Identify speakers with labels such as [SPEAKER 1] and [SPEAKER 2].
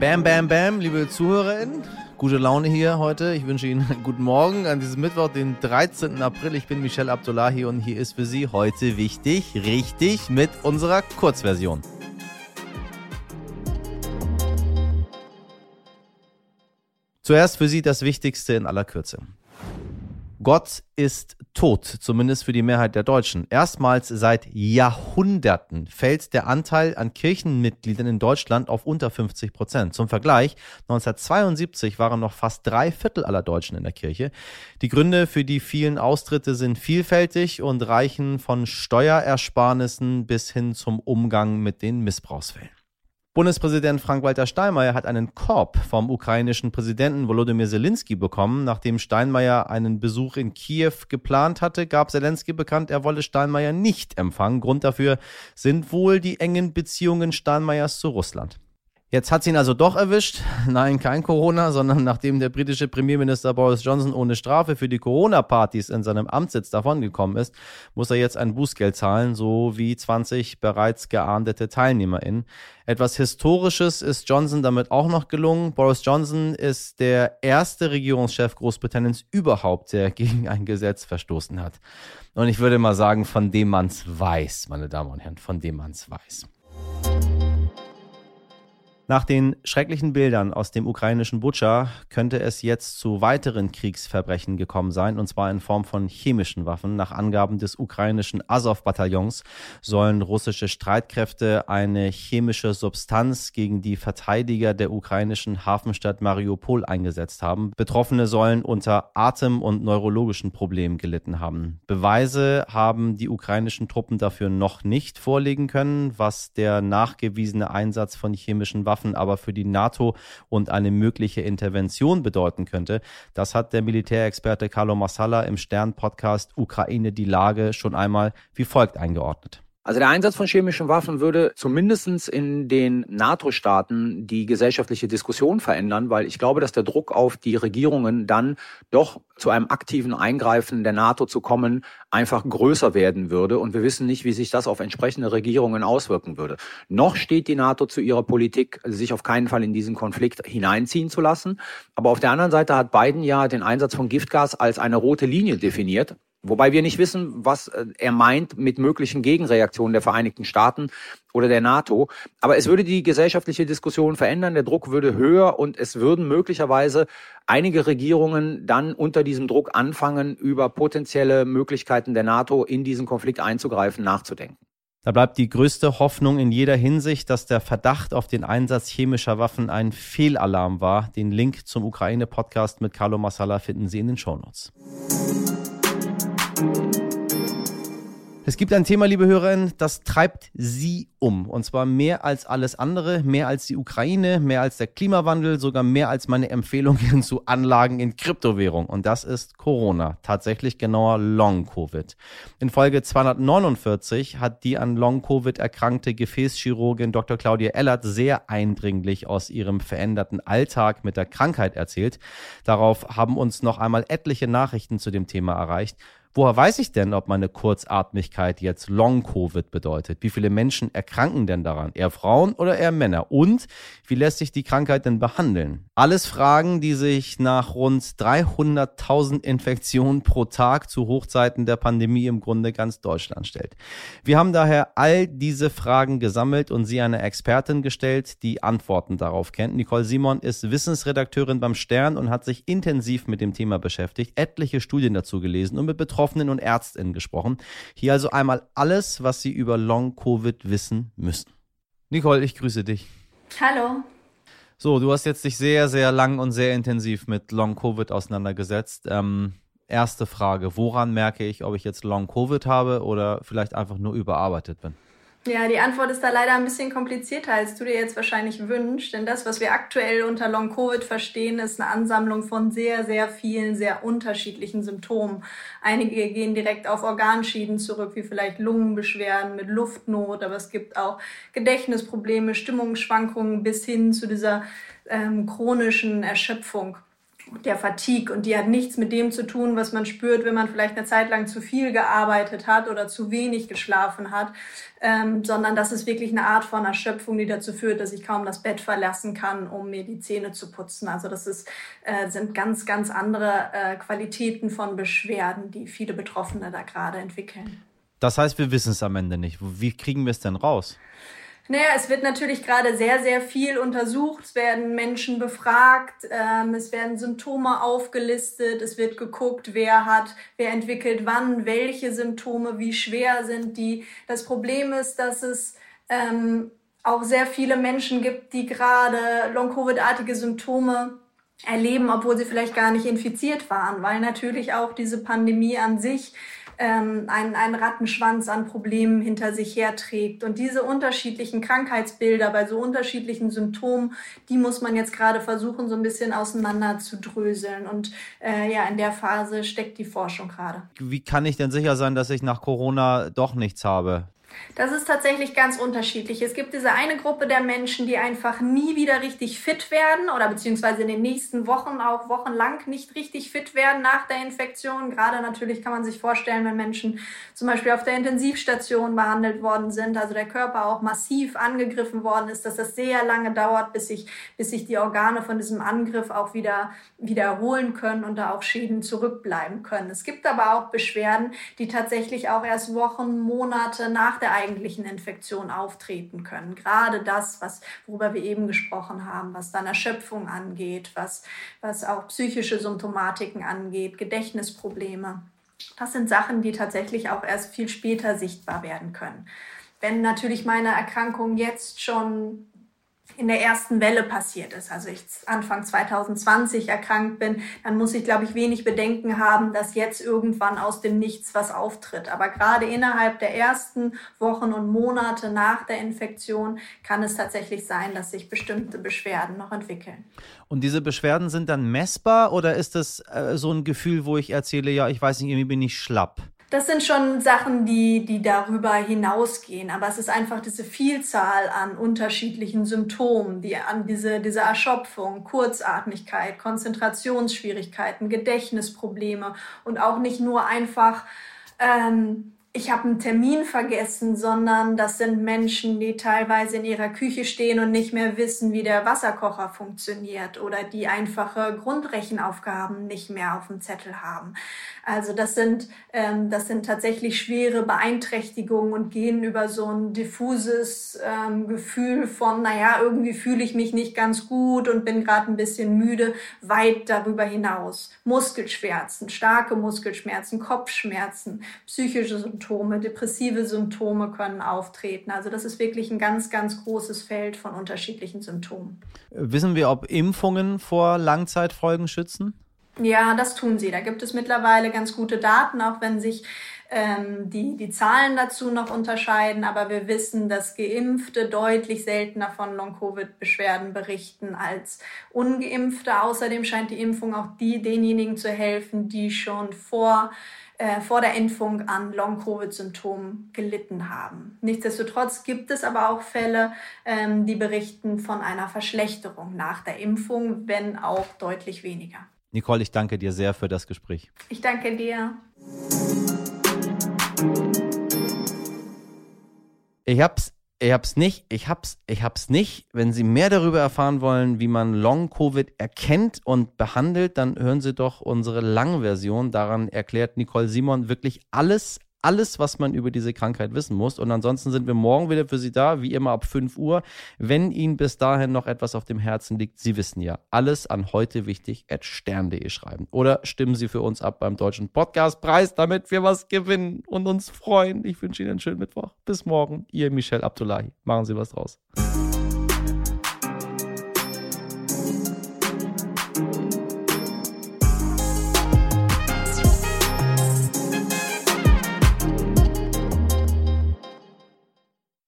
[SPEAKER 1] Bam, bam, bam, liebe ZuhörerInnen. Gute Laune hier heute. Ich wünsche Ihnen einen guten Morgen an diesem Mittwoch, den 13. April. Ich bin Michelle Abdullahi und hier ist für Sie heute wichtig, richtig mit unserer Kurzversion. Zuerst für Sie das Wichtigste in aller Kürze. Gott ist tot, zumindest für die Mehrheit der Deutschen. Erstmals seit Jahrhunderten fällt der Anteil an Kirchenmitgliedern in Deutschland auf unter 50 Prozent. Zum Vergleich, 1972 waren noch fast drei Viertel aller Deutschen in der Kirche. Die Gründe für die vielen Austritte sind vielfältig und reichen von Steuerersparnissen bis hin zum Umgang mit den Missbrauchsfällen. Bundespräsident Frank-Walter Steinmeier hat einen Korb vom ukrainischen Präsidenten Volodymyr Zelensky bekommen. Nachdem Steinmeier einen Besuch in Kiew geplant hatte, gab Zelensky bekannt, er wolle Steinmeier nicht empfangen. Grund dafür sind wohl die engen Beziehungen Steinmeiers zu Russland. Jetzt hat sie ihn also doch erwischt. Nein, kein Corona, sondern nachdem der britische Premierminister Boris Johnson ohne Strafe für die Corona-Partys in seinem Amtssitz davongekommen ist, muss er jetzt ein Bußgeld zahlen, so wie 20 bereits geahndete TeilnehmerInnen. Etwas Historisches ist Johnson damit auch noch gelungen. Boris Johnson ist der erste Regierungschef Großbritanniens überhaupt, der gegen ein Gesetz verstoßen hat. Und ich würde mal sagen, von dem man's weiß, meine Damen und Herren, von dem man's weiß. Nach den schrecklichen Bildern aus dem ukrainischen Butscha könnte es jetzt zu weiteren Kriegsverbrechen gekommen sein, und zwar in Form von chemischen Waffen. Nach Angaben des ukrainischen Azov-Bataillons sollen russische Streitkräfte eine chemische Substanz gegen die Verteidiger der ukrainischen Hafenstadt Mariupol eingesetzt haben. Betroffene sollen unter Atem- und neurologischen Problemen gelitten haben. Beweise haben die ukrainischen Truppen dafür noch nicht vorlegen können, was der nachgewiesene Einsatz von chemischen Waffen Waffen aber für die NATO und eine mögliche Intervention bedeuten könnte. Das hat der Militärexperte Carlo Massala im Stern-Podcast Ukraine die Lage schon einmal wie folgt eingeordnet.
[SPEAKER 2] Also der Einsatz von chemischen Waffen würde zumindestens in den NATO-Staaten die gesellschaftliche Diskussion verändern, weil ich glaube, dass der Druck auf die Regierungen dann doch zu einem aktiven Eingreifen der NATO zu kommen, einfach größer werden würde. Und wir wissen nicht, wie sich das auf entsprechende Regierungen auswirken würde. Noch steht die NATO zu ihrer Politik, sich auf keinen Fall in diesen Konflikt hineinziehen zu lassen. Aber auf der anderen Seite hat Biden ja den Einsatz von Giftgas als eine rote Linie definiert. Wobei wir nicht wissen, was äh, er meint mit möglichen Gegenreaktionen der Vereinigten Staaten oder der NATO. Aber es würde die gesellschaftliche Diskussion verändern, der Druck würde höher und es würden möglicherweise einige Regierungen dann unter diesem Druck anfangen, über potenzielle Möglichkeiten der NATO in diesen Konflikt einzugreifen, nachzudenken.
[SPEAKER 1] Da bleibt die größte Hoffnung in jeder Hinsicht, dass der Verdacht auf den Einsatz chemischer Waffen ein Fehlalarm war. Den Link zum Ukraine-Podcast mit Carlo Massala finden Sie in den Shownotes. Es gibt ein Thema, liebe Hörerinnen, das treibt Sie um. Und zwar mehr als alles andere, mehr als die Ukraine, mehr als der Klimawandel, sogar mehr als meine Empfehlungen zu Anlagen in Kryptowährung. Und das ist Corona. Tatsächlich genauer Long-Covid. In Folge 249 hat die an Long-Covid erkrankte Gefäßchirurgin Dr. Claudia Ellert sehr eindringlich aus ihrem veränderten Alltag mit der Krankheit erzählt. Darauf haben uns noch einmal etliche Nachrichten zu dem Thema erreicht. Woher weiß ich denn, ob meine Kurzatmigkeit jetzt Long-Covid bedeutet? Wie viele Menschen erkranken denn daran? Eher Frauen oder eher Männer? Und wie lässt sich die Krankheit denn behandeln? Alles Fragen, die sich nach rund 300.000 Infektionen pro Tag zu Hochzeiten der Pandemie im Grunde ganz Deutschland stellt. Wir haben daher all diese Fragen gesammelt und sie einer Expertin gestellt, die Antworten darauf kennt. Nicole Simon ist Wissensredakteurin beim Stern und hat sich intensiv mit dem Thema beschäftigt, etliche Studien dazu gelesen und mit Betroffenen und Ärztinnen gesprochen. Hier also einmal alles, was Sie über Long-Covid wissen müssen. Nicole, ich grüße dich.
[SPEAKER 3] Hallo.
[SPEAKER 1] So, du hast jetzt dich sehr, sehr lang und sehr intensiv mit Long-Covid auseinandergesetzt. Ähm, erste Frage, woran merke ich, ob ich jetzt Long-Covid habe oder vielleicht einfach nur überarbeitet bin?
[SPEAKER 3] Ja, die Antwort ist da leider ein bisschen komplizierter, als du dir jetzt wahrscheinlich wünschst. Denn das, was wir aktuell unter Long-Covid verstehen, ist eine Ansammlung von sehr, sehr vielen, sehr unterschiedlichen Symptomen. Einige gehen direkt auf Organschieden zurück, wie vielleicht Lungenbeschwerden mit Luftnot, aber es gibt auch Gedächtnisprobleme, Stimmungsschwankungen bis hin zu dieser ähm, chronischen Erschöpfung. Der Fatigue und die hat nichts mit dem zu tun, was man spürt, wenn man vielleicht eine Zeit lang zu viel gearbeitet hat oder zu wenig geschlafen hat, ähm, sondern das ist wirklich eine Art von Erschöpfung, die dazu führt, dass ich kaum das Bett verlassen kann, um mir die Zähne zu putzen. Also das ist, äh, sind ganz, ganz andere äh, Qualitäten von Beschwerden, die viele Betroffene da gerade entwickeln.
[SPEAKER 1] Das heißt, wir wissen es am Ende nicht. Wie kriegen wir es denn raus?
[SPEAKER 3] Naja, es wird natürlich gerade sehr, sehr viel untersucht. Es werden Menschen befragt, ähm, es werden Symptome aufgelistet, es wird geguckt, wer hat, wer entwickelt wann, welche Symptome, wie schwer sind die. Das Problem ist, dass es ähm, auch sehr viele Menschen gibt, die gerade Long-Covid-artige Symptome erleben, obwohl sie vielleicht gar nicht infiziert waren, weil natürlich auch diese Pandemie an sich ähm, einen, einen Rattenschwanz an Problemen hinter sich herträgt. Und diese unterschiedlichen Krankheitsbilder bei so unterschiedlichen Symptomen, die muss man jetzt gerade versuchen, so ein bisschen auseinander zu dröseln. Und äh, ja, in der Phase steckt die Forschung gerade.
[SPEAKER 1] Wie kann ich denn sicher sein, dass ich nach Corona doch nichts habe?
[SPEAKER 3] Das ist tatsächlich ganz unterschiedlich. Es gibt diese eine Gruppe der Menschen, die einfach nie wieder richtig fit werden oder beziehungsweise in den nächsten Wochen auch wochenlang nicht richtig fit werden nach der Infektion. Gerade natürlich kann man sich vorstellen, wenn Menschen zum Beispiel auf der Intensivstation behandelt worden sind, also der Körper auch massiv angegriffen worden ist, dass das sehr lange dauert, bis sich, bis sich die Organe von diesem Angriff auch wieder, wieder erholen können und da auch Schäden zurückbleiben können. Es gibt aber auch Beschwerden, die tatsächlich auch erst Wochen, Monate nach der eigentlichen Infektion auftreten können. Gerade das, was, worüber wir eben gesprochen haben, was dann Erschöpfung angeht, was, was auch psychische Symptomatiken angeht, Gedächtnisprobleme. Das sind Sachen, die tatsächlich auch erst viel später sichtbar werden können. Wenn natürlich meine Erkrankung jetzt schon in der ersten Welle passiert ist, also ich Anfang 2020 erkrankt bin, dann muss ich, glaube ich, wenig Bedenken haben, dass jetzt irgendwann aus dem Nichts was auftritt. Aber gerade innerhalb der ersten Wochen und Monate nach der Infektion kann es tatsächlich sein, dass sich bestimmte Beschwerden noch entwickeln.
[SPEAKER 1] Und diese Beschwerden sind dann messbar oder ist das äh, so ein Gefühl, wo ich erzähle, ja, ich weiß nicht, irgendwie bin ich schlapp?
[SPEAKER 3] Das sind schon Sachen, die, die darüber hinausgehen. Aber es ist einfach diese Vielzahl an unterschiedlichen Symptomen, die an diese, diese Erschöpfung, Kurzatmigkeit, Konzentrationsschwierigkeiten, Gedächtnisprobleme und auch nicht nur einfach ähm, ich habe einen Termin vergessen, sondern das sind Menschen, die teilweise in ihrer Küche stehen und nicht mehr wissen, wie der Wasserkocher funktioniert oder die einfache Grundrechenaufgaben nicht mehr auf dem Zettel haben. Also das sind, ähm, das sind tatsächlich schwere Beeinträchtigungen und gehen über so ein diffuses ähm, Gefühl von, naja, irgendwie fühle ich mich nicht ganz gut und bin gerade ein bisschen müde, weit darüber hinaus. Muskelschmerzen, starke Muskelschmerzen, Kopfschmerzen, psychische Symptome, depressive Symptome können auftreten. Also das ist wirklich ein ganz, ganz großes Feld von unterschiedlichen Symptomen.
[SPEAKER 1] Wissen wir, ob Impfungen vor Langzeitfolgen schützen?
[SPEAKER 3] Ja, das tun sie. Da gibt es mittlerweile ganz gute Daten, auch wenn sich ähm, die, die Zahlen dazu noch unterscheiden. Aber wir wissen, dass Geimpfte deutlich seltener von Long-Covid-Beschwerden berichten als Ungeimpfte. Außerdem scheint die Impfung auch die, denjenigen zu helfen, die schon vor äh, vor der Impfung an Long-Covid-Symptomen gelitten haben. Nichtsdestotrotz gibt es aber auch Fälle, ähm, die berichten von einer Verschlechterung nach der Impfung, wenn auch deutlich weniger.
[SPEAKER 1] Nicole, ich danke dir sehr für das Gespräch.
[SPEAKER 3] Ich danke dir.
[SPEAKER 1] Ich hab's ich hab's nicht, ich hab's, ich hab's nicht. Wenn Sie mehr darüber erfahren wollen, wie man Long-Covid erkennt und behandelt, dann hören Sie doch unsere Langversion. Daran erklärt Nicole Simon wirklich alles, alles, was man über diese Krankheit wissen muss. Und ansonsten sind wir morgen wieder für Sie da, wie immer ab 5 Uhr. Wenn Ihnen bis dahin noch etwas auf dem Herzen liegt, Sie wissen ja, alles an heute wichtig at stern.de schreiben. Oder stimmen Sie für uns ab beim Deutschen Podcastpreis, damit wir was gewinnen und uns freuen. Ich wünsche Ihnen einen schönen Mittwoch. Bis morgen. Ihr Michel Abdullahi. Machen Sie was draus.